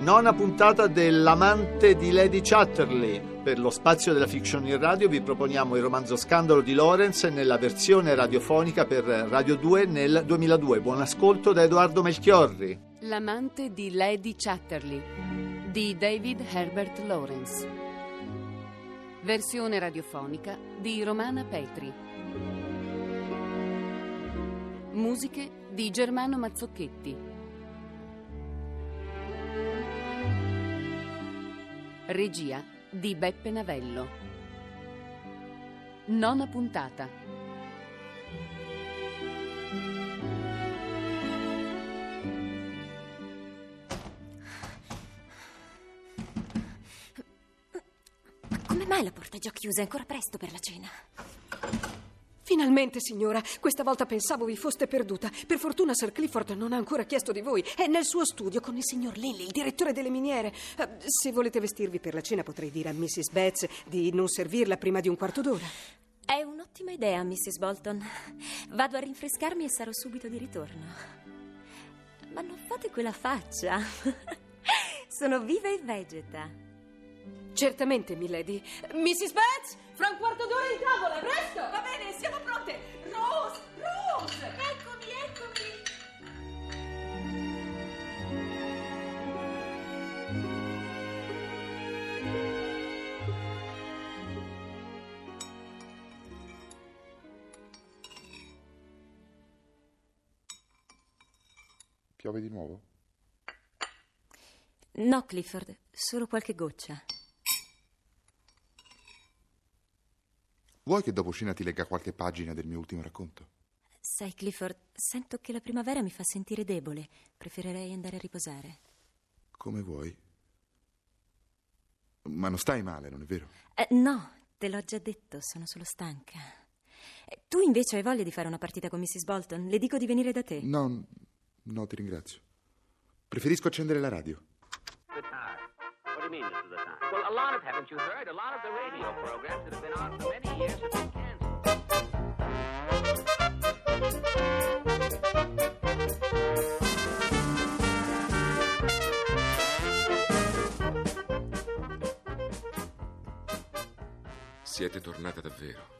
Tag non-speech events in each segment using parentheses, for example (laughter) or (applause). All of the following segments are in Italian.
Nona puntata dell'amante di Lady Chatterley. Per lo spazio della fiction in radio vi proponiamo il romanzo Scandalo di Lawrence nella versione radiofonica per Radio 2 nel 2002. Buon ascolto da Edoardo Melchiorri. L'amante di Lady Chatterley di David Herbert Lawrence. Versione radiofonica di Romana Petri. Musiche di Germano Mazzocchetti. Regia di Beppe Navello. Nona puntata. Come mai la porta è già chiusa? È ancora presto per la cena. Finalmente, signora, questa volta pensavo vi foste perduta. Per fortuna Sir Clifford non ha ancora chiesto di voi. È nel suo studio con il signor Lilly, il direttore delle miniere. Eh, Se volete vestirvi per la cena potrei dire a Mrs. Betts di non servirla prima di un quarto d'ora. È un'ottima idea, Mrs. Bolton. Vado a rinfrescarmi e sarò subito di ritorno. Ma non fate quella faccia. (laughs) Sono viva e vegeta. Certamente, milady. Mrs. Betts, fra un quarto d'ora in tavola, presto! Va bene, siamo pronte. Rose, Rose! Eccomi, eccomi. Piove di nuovo? No, Clifford, solo qualche goccia. Vuoi che dopo cena ti legga qualche pagina del mio ultimo racconto? Sai, Clifford, sento che la primavera mi fa sentire debole. Preferirei andare a riposare. Come vuoi. Ma non stai male, non è vero? Eh, no, te l'ho già detto, sono solo stanca. Eh, Tu invece hai voglia di fare una partita con Mrs. Bolton? Le dico di venire da te. No, no, ti ringrazio. Preferisco accendere la radio. The time. What do you mean, this is the time? Well, a lot of, haven't you heard? A lot of the radio programs that have been on for many years have been canceled. Siete tornata davvero.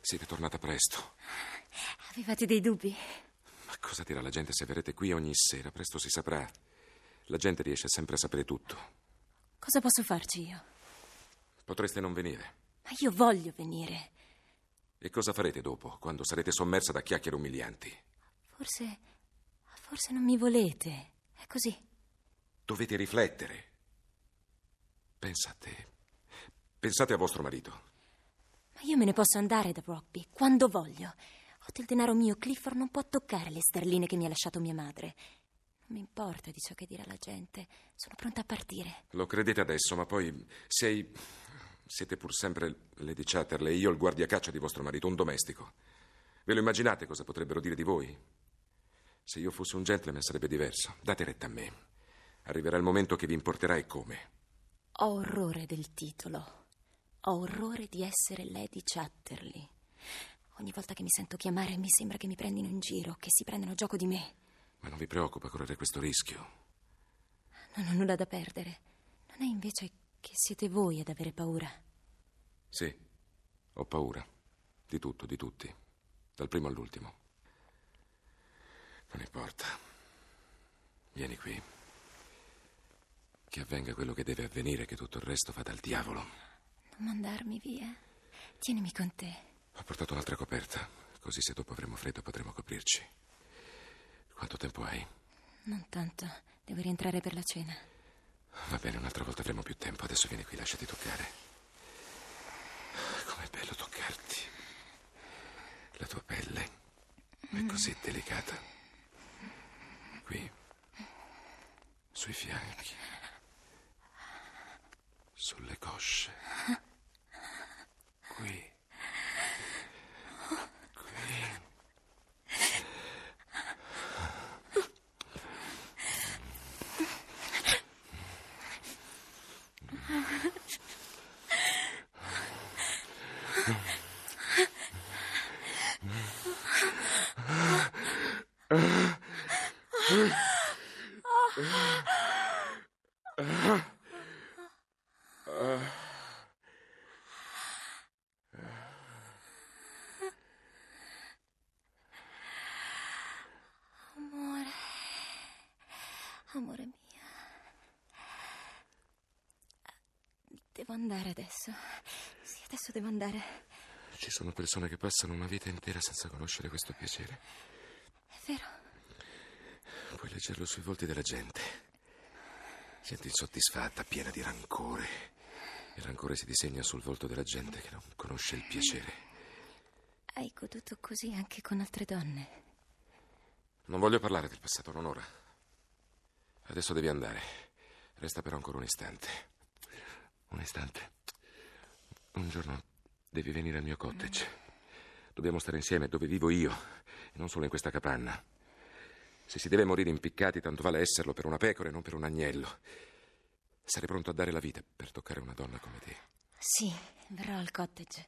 Siete tornata presto. Avevate dei dubbi? Ma cosa dirà la gente se verrete qui ogni sera? Presto si saprà. La gente riesce sempre a sapere tutto. Cosa posso farci io? Potreste non venire. Ma io voglio venire. E cosa farete dopo, quando sarete sommersa da chiacchiere umilianti? Forse. Forse non mi volete. È così. Dovete riflettere. Pensate. Pensate a vostro marito. Ma io me ne posso andare da Rockby quando voglio. Ho del denaro mio. Clifford non può toccare le sterline che mi ha lasciato mia madre. Non mi importa di ciò che dirà la gente. Sono pronta a partire. Lo credete adesso, ma poi sei. Siete pur sempre Lady Chatterley, io il guardiacaccia di vostro marito, un domestico. Ve lo immaginate cosa potrebbero dire di voi? Se io fossi un gentleman sarebbe diverso. Date retta a me. Arriverà il momento che vi importerà e come. Ho orrore del titolo. Ho orrore di essere Lady Chatterley. Ogni volta che mi sento chiamare mi sembra che mi prendino in giro, che si prendano gioco di me. Ma non vi preoccupa correre questo rischio? Non ho nulla da perdere. Non è invece che siete voi ad avere paura. Sì, ho paura. Di tutto, di tutti. Dal primo all'ultimo. Non importa. Vieni qui. Che avvenga quello che deve avvenire, che tutto il resto vada al diavolo. Non mandarmi via. Tienimi con te. Ho portato un'altra coperta, così se dopo avremo freddo potremo coprirci. Quanto tempo hai? Non tanto. Devo rientrare per la cena. Va bene, un'altra volta avremo più tempo. Adesso vieni qui, lasciati toccare. Com'è bello toccarti. La tua pelle è così delicata. Qui, sui fianchi, Amore, amore mio, devo andare adesso. Adesso devo andare. Ci sono persone che passano una vita intera senza conoscere questo piacere. È vero. Puoi leggerlo sui volti della gente. Gente insoddisfatta, piena di rancore. Il rancore si disegna sul volto della gente che non conosce il piacere. Hai goduto così anche con altre donne. Non voglio parlare del passato, non ora. Adesso devi andare. Resta però ancora un istante. Un istante. Un giorno devi venire al mio cottage. Dobbiamo stare insieme dove vivo io, e non solo in questa capanna. Se si deve morire impiccati, tanto vale esserlo per una pecora e non per un agnello. Sarei pronto a dare la vita per toccare una donna come te. Sì, verrò al cottage.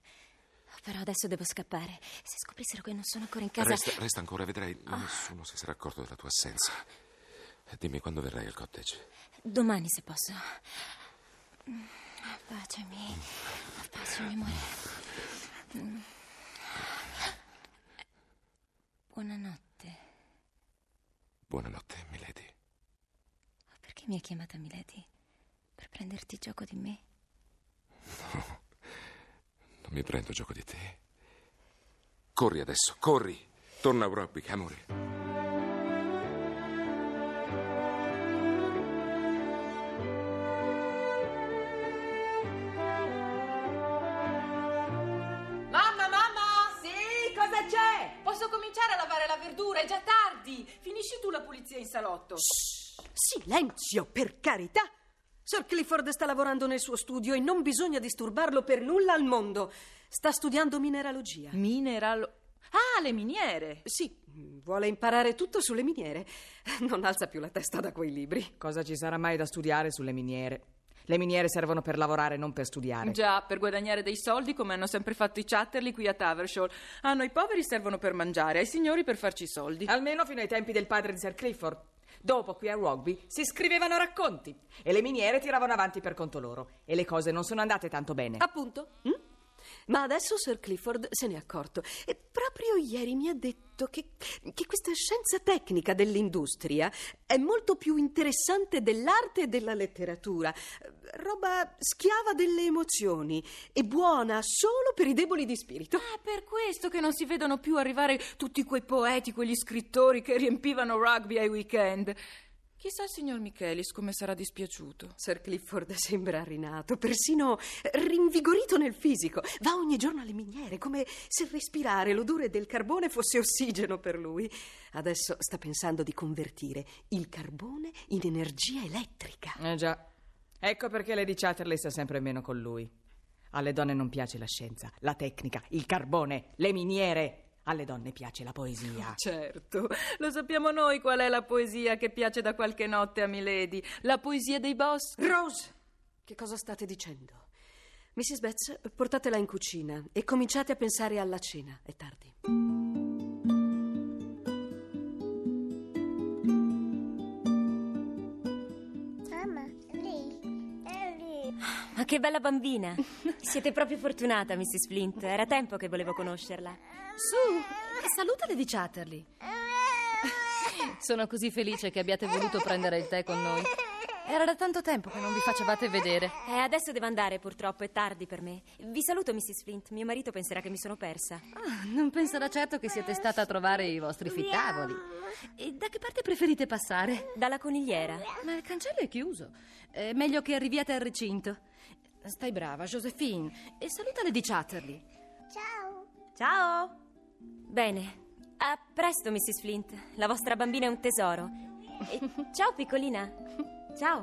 Però adesso devo scappare. Se scoprissero che non sono ancora in casa. Resta, resta ancora, vedrai, nessuno si sarà accorto della tua assenza. Dimmi quando verrai al cottage. Domani, se posso. Baciami. Baciami, amore. Buonanotte. Buonanotte, Milady. Perché mi hai chiamata Milady? Per prenderti gioco di me? Non mi prendo gioco di te. Corri adesso, corri! Torna a Rugby, amore. Cominciare a lavare la verdura, è già tardi. Finisci tu la pulizia in salotto. Silenzio, per carità! Sir Clifford sta lavorando nel suo studio e non bisogna disturbarlo per nulla al mondo. Sta studiando mineralogia. Mineralo. Ah, le miniere. Sì, vuole imparare tutto sulle miniere. Non alza più la testa da quei libri. Cosa ci sarà mai da studiare sulle miniere? Le miniere servono per lavorare, non per studiare. Già, per guadagnare dei soldi, come hanno sempre fatto i Chatterley qui a Tavershall. A noi poveri servono per mangiare, ai signori per farci i soldi. Almeno fino ai tempi del padre di Sir Clifford. Dopo, qui a Rugby, si scrivevano racconti e le miniere tiravano avanti per conto loro. E le cose non sono andate tanto bene. Appunto. Mm? Ma adesso Sir Clifford se n'è accorto e proprio ieri mi ha detto che, che questa scienza tecnica dell'industria è molto più interessante dell'arte e della letteratura. Roba schiava delle emozioni e buona solo per i deboli di spirito. Ah, per questo che non si vedono più arrivare tutti quei poeti, quegli scrittori che riempivano rugby ai weekend. Chissà il signor Michelis come sarà dispiaciuto. Sir Clifford sembra rinato, persino rinvigorito nel fisico. Va ogni giorno alle miniere, come se respirare l'odore del carbone fosse ossigeno per lui. Adesso sta pensando di convertire il carbone in energia elettrica. Eh già. Ecco perché Lady Chatterley sta sempre meno con lui. Alle donne non piace la scienza, la tecnica, il carbone, le miniere. Alle donne piace la poesia. Certo, lo sappiamo noi qual è la poesia che piace da qualche notte a Milady. La poesia dei boss. Rose, che cosa state dicendo? Mrs. Betts, portatela in cucina e cominciate a pensare alla cena. È tardi. Che bella bambina! Siete proprio fortunata, Mrs. Flint. Era tempo che volevo conoscerla. Su, saluta Lady Chatterley. Sono così felice che abbiate voluto prendere il tè con noi. Era da tanto tempo che non vi facevate vedere. Eh, adesso devo andare, purtroppo, è tardi per me. Vi saluto, Mrs. Flint. Mio marito penserà che mi sono persa. Ah, non penserà certo che siete stata a trovare i vostri fittavoli. E da che parte preferite passare? Dalla conigliera. Ma il cancello è chiuso. È meglio che arriviate al recinto. Stai brava, Josephine. E saluta Lady Chatterley. Ciao. Ciao! Bene. A presto, Mrs. Flint. La vostra bambina è un tesoro. E (laughs) ciao, piccolina. Ciao.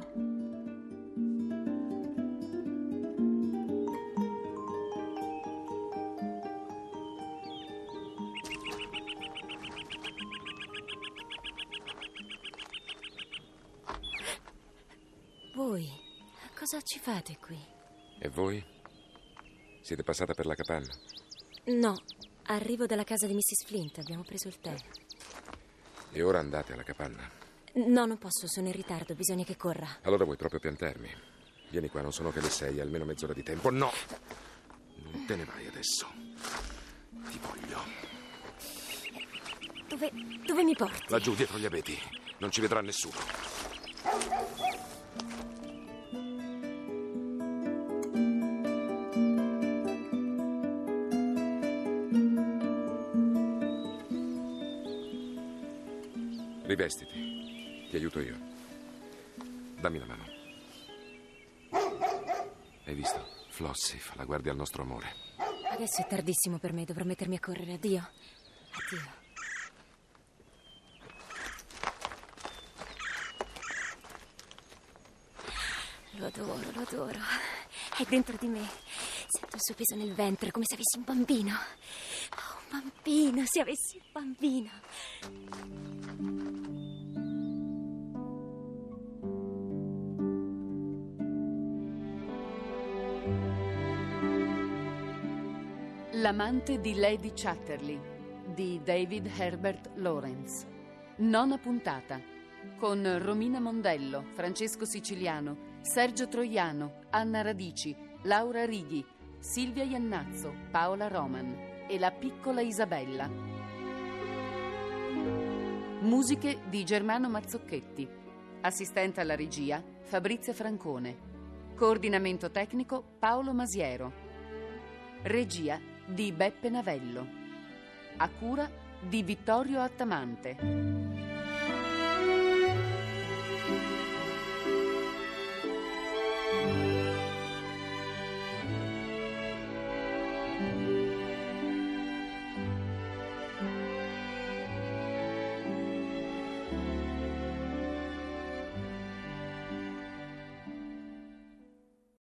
Voi, cosa ci fate qui? E voi? Siete passata per la capanna? No, arrivo dalla casa di Mrs. Flint. Abbiamo preso il tè. E ora andate alla capanna. No, non posso, sono in ritardo, bisogna che corra. Allora vuoi proprio piantarmi? Vieni qua, non sono che le sei, almeno mezz'ora di tempo. No! Non te ne vai adesso. Ti voglio. Dove, dove mi porti? Laggiù, dietro gli abeti. Non ci vedrà nessuno. Rivestiti. Ti aiuto io. Dammi la mano. Hai visto? Flossie fa la guardia al nostro amore. Adesso è tardissimo per me, dovrò mettermi a correre. Addio. Addio. Lo adoro, lo adoro. È dentro di me. Sento il suo peso nel ventre, come se avessi un bambino. Oh, un bambino, se avessi un bambino. L'amante di Lady Chatterley di David Herbert Lawrence. Nona puntata. Con Romina Mondello, Francesco Siciliano, Sergio Troiano, Anna Radici, Laura Righi, Silvia Iannazzo, Paola Roman e la piccola Isabella. Musiche di Germano Mazzocchetti. Assistente alla regia Fabrizia Francone. Coordinamento tecnico Paolo Masiero. Regia di Beppe Navello. A cura di Vittorio Attamante.